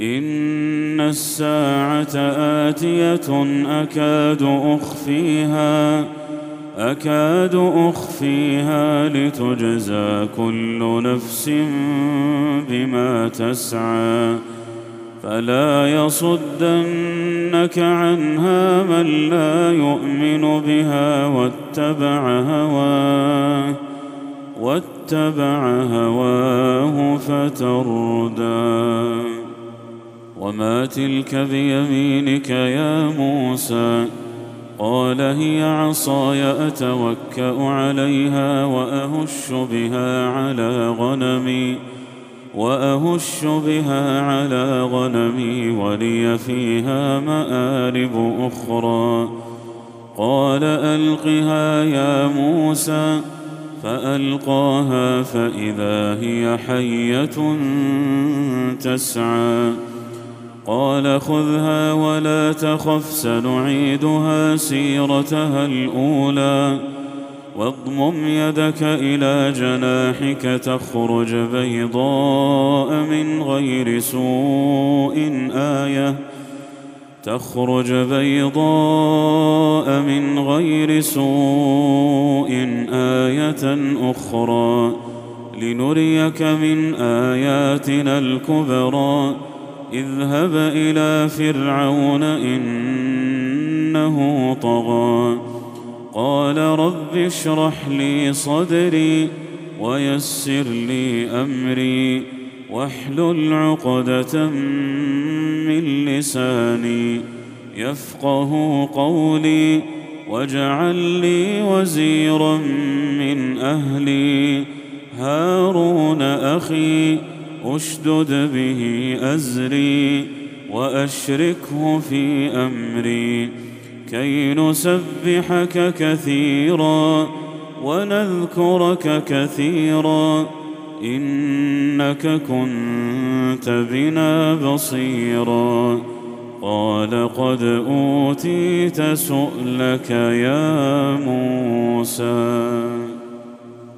إن الساعة آتية أكاد أخفيها أكاد أخفيها لتجزى كل نفس بما تسعى. فلا يصدنك عنها من لا يؤمن بها واتبع هواه واتبع هواه فتردى. وما تلك بيمينك يا موسى؟ قال هي عصاي أتوكأ عليها وأهش بها على غنمي وأهش بها على غنمي ولي فيها مآرب أخرى. قال ألقها يا موسى فألقاها فإذا هي حية تسعى. قال خذها ولا تخف سنعيدها سيرتها الأولى. واضمم يدك إلى جناحك تخرج بيضاء من غير سوء آية. تخرج بيضاء من غير سوء آية أخرى. لنريك من آياتنا الكبرى. اذهب إلى فرعون إنه طغى. قال رب اشرح لي صدري ويسر لي أمري واحلل عقدة من لساني يفقه قولي واجعل لي وزيرا من أهلي هارون أخي أشدد به أزري وأشركه في أمري كي نسبحك كثيرا ونذكرك كثيرا إنك كنت بنا بصيرا قال قد أوتيت سؤلك يا موسى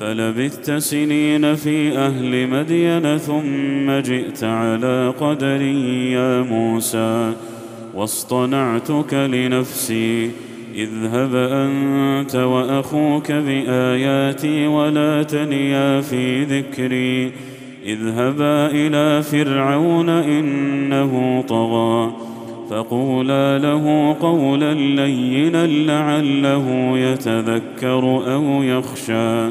فلبثت سنين في أهل مدين ثم جئت على قدر يا موسى واصطنعتك لنفسي اذهب أنت وأخوك بآياتي ولا تنيا في ذكري اذهبا إلى فرعون إنه طغى فقولا له قولا لينا لعله يتذكر أو يخشى.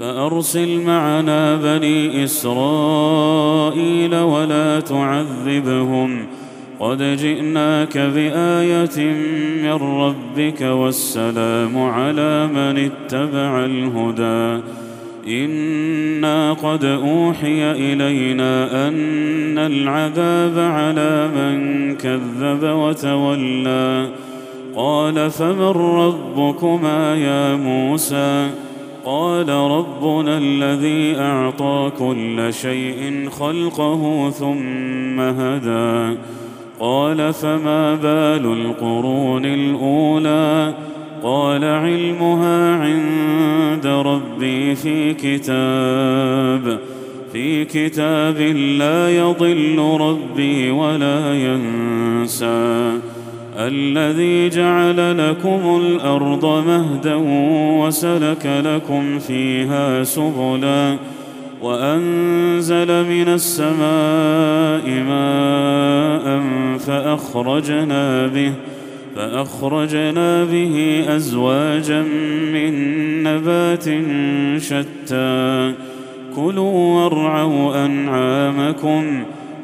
فأرسل معنا بني إسرائيل ولا تعذبهم. قد جئناك بآية من ربك والسلام على من اتبع الهدى. إنا قد أوحي إلينا أن العذاب على من كذب وتولى. قال فمن ربكما يا موسى؟ قال ربنا الذي أعطى كل شيء خلقه ثم هدى. قال فما بال القرون الأولى؟ قال علمها عند ربي في كتاب. في كتاب لا يضل ربي ولا ينسى. الذي جعل لكم الأرض مهدا وسلك لكم فيها سبلا وأنزل من السماء ماء فأخرجنا به فأخرجنا به أزواجا من نبات شتى كلوا وارعوا أنعامكم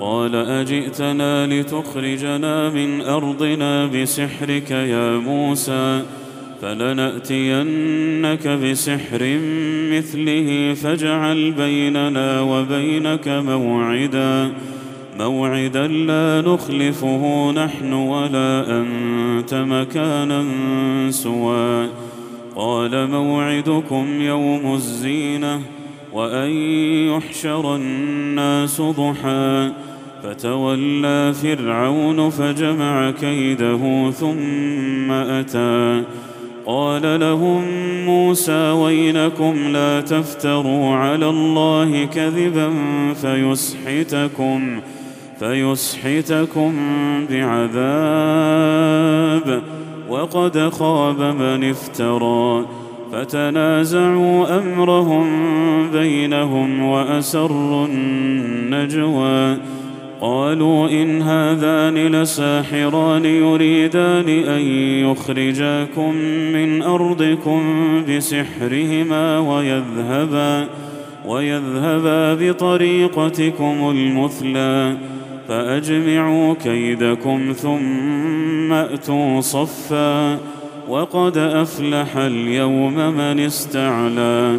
قال أجئتنا لتخرجنا من أرضنا بسحرك يا موسى فلنأتينك بسحر مثله فاجعل بيننا وبينك موعدا موعدا لا نخلفه نحن ولا أنت مكانا سوى. قال موعدكم يوم الزينة. وأن يحشر الناس ضحى. فتولى فرعون فجمع كيده ثم أتى. قال لهم موسى ويلكم لا تفتروا على الله كذبا فيسحتكم فيسحتكم بعذاب. وقد خاب من افترى. فتنازعوا أمرهم بينهم واسروا النجوى قالوا ان هذان لساحران يريدان ان يخرجاكم من ارضكم بسحرهما ويذهبا ويذهبا بطريقتكم المثلى فاجمعوا كيدكم ثم اتوا صفا وقد افلح اليوم من استعلى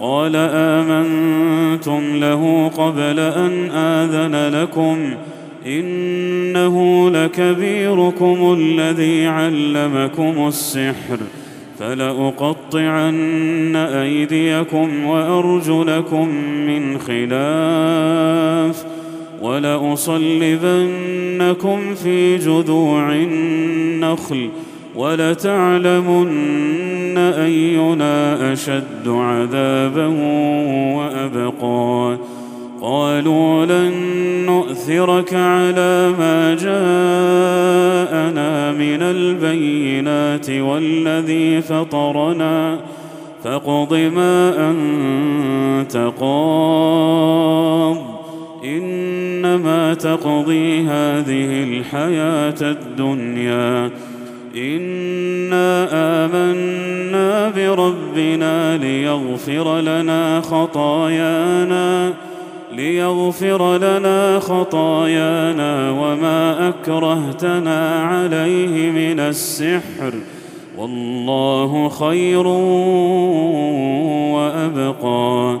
قال آمنتم له قبل أن آذن لكم إنه لكبيركم الذي علمكم السحر فلأقطعن أيديكم وأرجلكم من خلاف ولأصلبنكم في جذوع النخل ولتعلمن أينا أشد عذابا وأبقى قالوا لن نؤثرك على ما جاءنا من البينات والذي فطرنا فاقض ما أنت قاض انما تقضي هذه الحياة الدنيا انا امنا بربنا ليغفر لنا خطايانا ليغفر لنا خطايانا وما اكرهتنا عليه من السحر والله خير وابقى.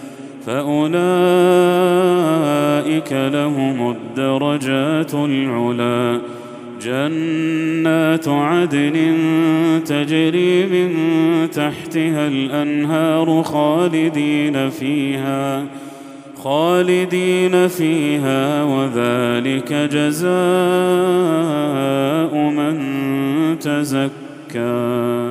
فأولئك لهم الدرجات العلى جنات عدن تجري من تحتها الأنهار خالدين فيها خالدين فيها وذلك جزاء من تزكى.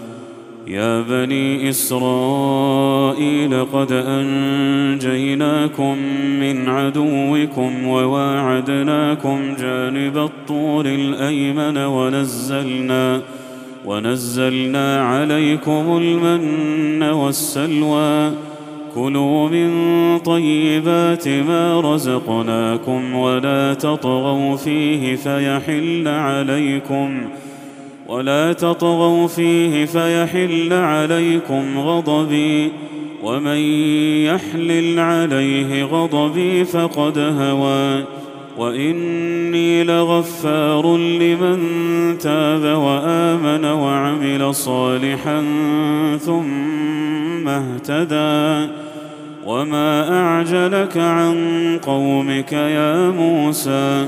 يا بني إسرائيل قد أنجيناكم من عدوكم وواعدناكم جانب الطور الأيمن ونزلنا ونزلنا عليكم المن والسلوى. كلوا من طيبات ما رزقناكم ولا تطغوا فيه فيحل عليكم ولا تطغوا فيه فيحل عليكم غضبي ومن يحلل عليه غضبي فقد هوى وإني لغفار لمن تاب وآمن وعمل صالحا ثم اهتدى وما أعجلك عن قومك يا موسى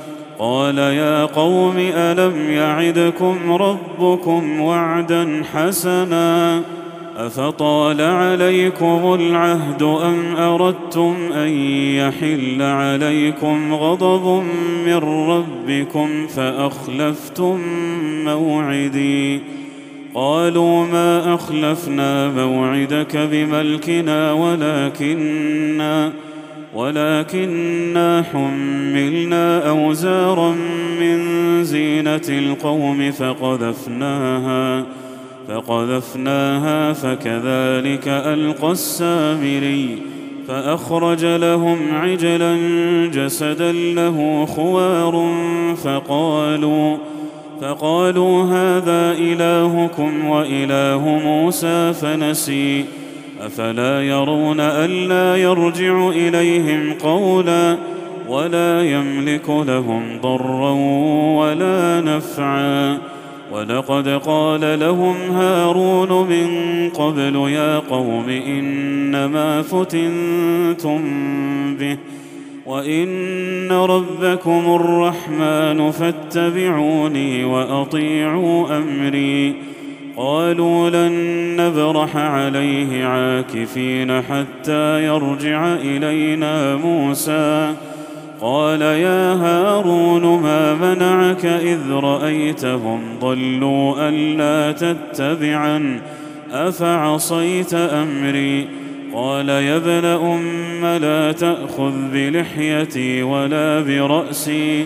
قال يا قوم ألم يعدكم ربكم وعدا حسنا أفطال عليكم العهد أم أردتم أن يحل عليكم غضب من ربكم فأخلفتم موعدي قالوا ما أخلفنا موعدك بملكنا ولكننا ولكنا حملنا أوزارا من زينة القوم فقذفناها فقذفناها فكذلك ألقى السامري فأخرج لهم عجلا جسدا له خوار فقالوا فقالوا هذا إلهكم وإله موسى فنسي. أفلا يرون ألا يرجع إليهم قولا ولا يملك لهم ضرا ولا نفعا ولقد قال لهم هارون من قبل يا قوم إنما فتنتم به وإن ربكم الرحمن فاتبعوني وأطيعوا أمري قالوا لن نبرح عليه عاكفين حتى يرجع إلينا موسى. قال يا هارون ما منعك إذ رأيتهم ضلوا ألا تتبعا أفعصيت أمري؟ قال يا ابن أم لا تأخذ بلحيتي ولا برأسي.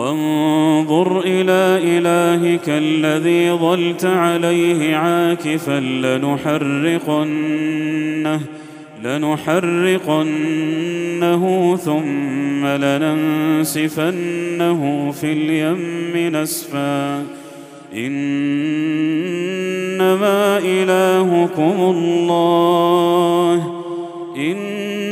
وانظر إلى إلهك الذي ظلت عليه عاكفا لنحرقنه لنحرقنه ثم لننسفنه في اليم نسفا. إنما إلهكم الله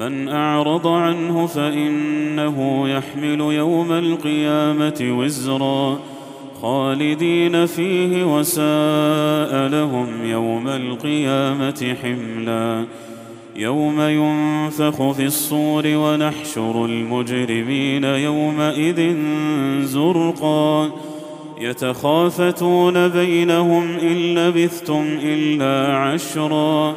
من أعرض عنه فإنه يحمل يوم القيامة وزرا خالدين فيه وساء لهم يوم القيامة حملا يوم ينفخ في الصور ونحشر المجرمين يومئذ زرقا يتخافتون بينهم إن لبثتم إلا عشرا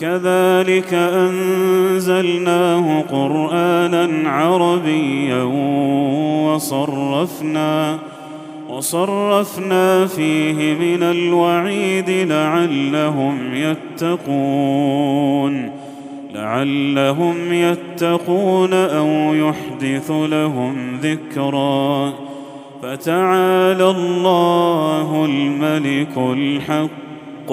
كذلك أنزلناه قرآنا عربيا وصرفنا وصرفنا فيه من الوعيد لعلهم يتقون لعلهم يتقون أو يحدث لهم ذكرا فتعالى الله الملك الحق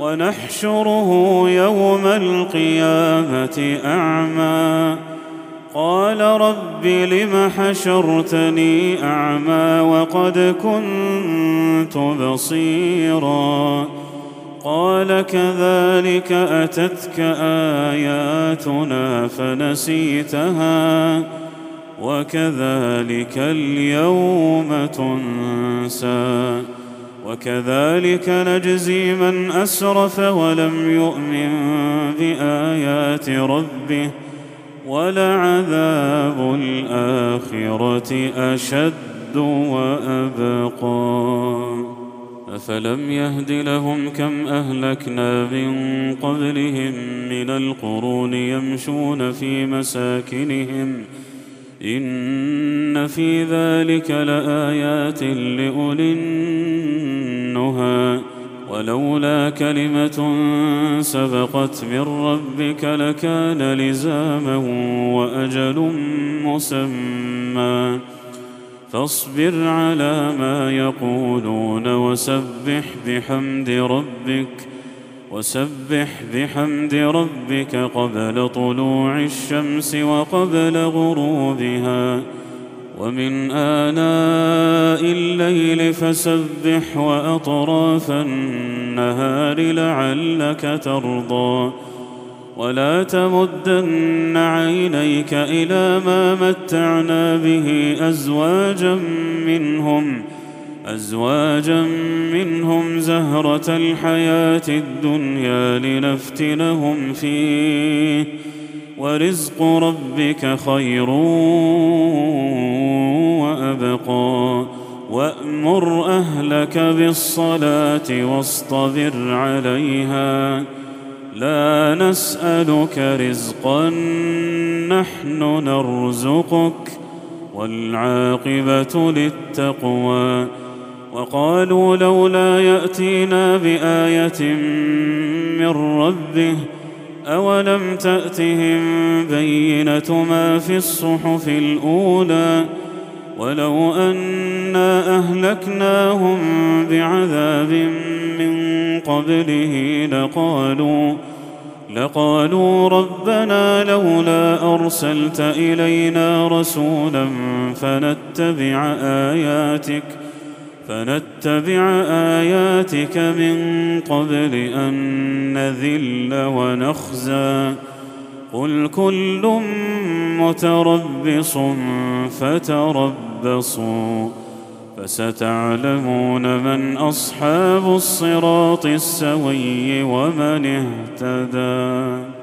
ونحشره يوم القيامة أعمى. قال رب لم حشرتني أعمى وقد كنت بصيرا. قال كذلك أتتك آياتنا فنسيتها وكذلك اليوم تنسى. وكذلك نجزي من أسرف ولم يؤمن بآيات ربه ولعذاب الآخرة أشد وأبقى. أفلم يهد لهم كم أهلكنا من قبلهم من القرون يمشون في مساكنهم إن في ذلك لآيات لأولي النهى. ولولا كلمة سبقت من ربك لكان لزاما وأجل مسمى. فاصبر على ما يقولون وسبح بحمد ربك وسبح بحمد ربك قبل طلوع الشمس وقبل غروبها. ومن آناء الليل فسبح وأطراف النهار لعلك ترضى. ولا تمدن عينيك إلى ما متعنا به أزواجا منهم. أزواجا منهم زهرة الحياة الدنيا لنفتنهم فيه ورزق ربك خير وأبقى. وأمر أهلك بالصلاة واصطبر عليها. لا نسألك رزقا نحن نرزقك. والعاقبة للتقوى. وقالوا لولا يأتينا بآية من ربه أولم تأتهم بينة ما في الصحف الأولى ولو أنا أهلكناهم بعذاب من قبله لقالوا لقالوا ربنا لولا أرسلت إلينا رسولا فنتبع آياتك فنتبع آياتك من قبل أن نذل ونخزى. قل كل متربص فتربصوا فستعلمون من أصحاب الصراط السوي ومن اهتدى.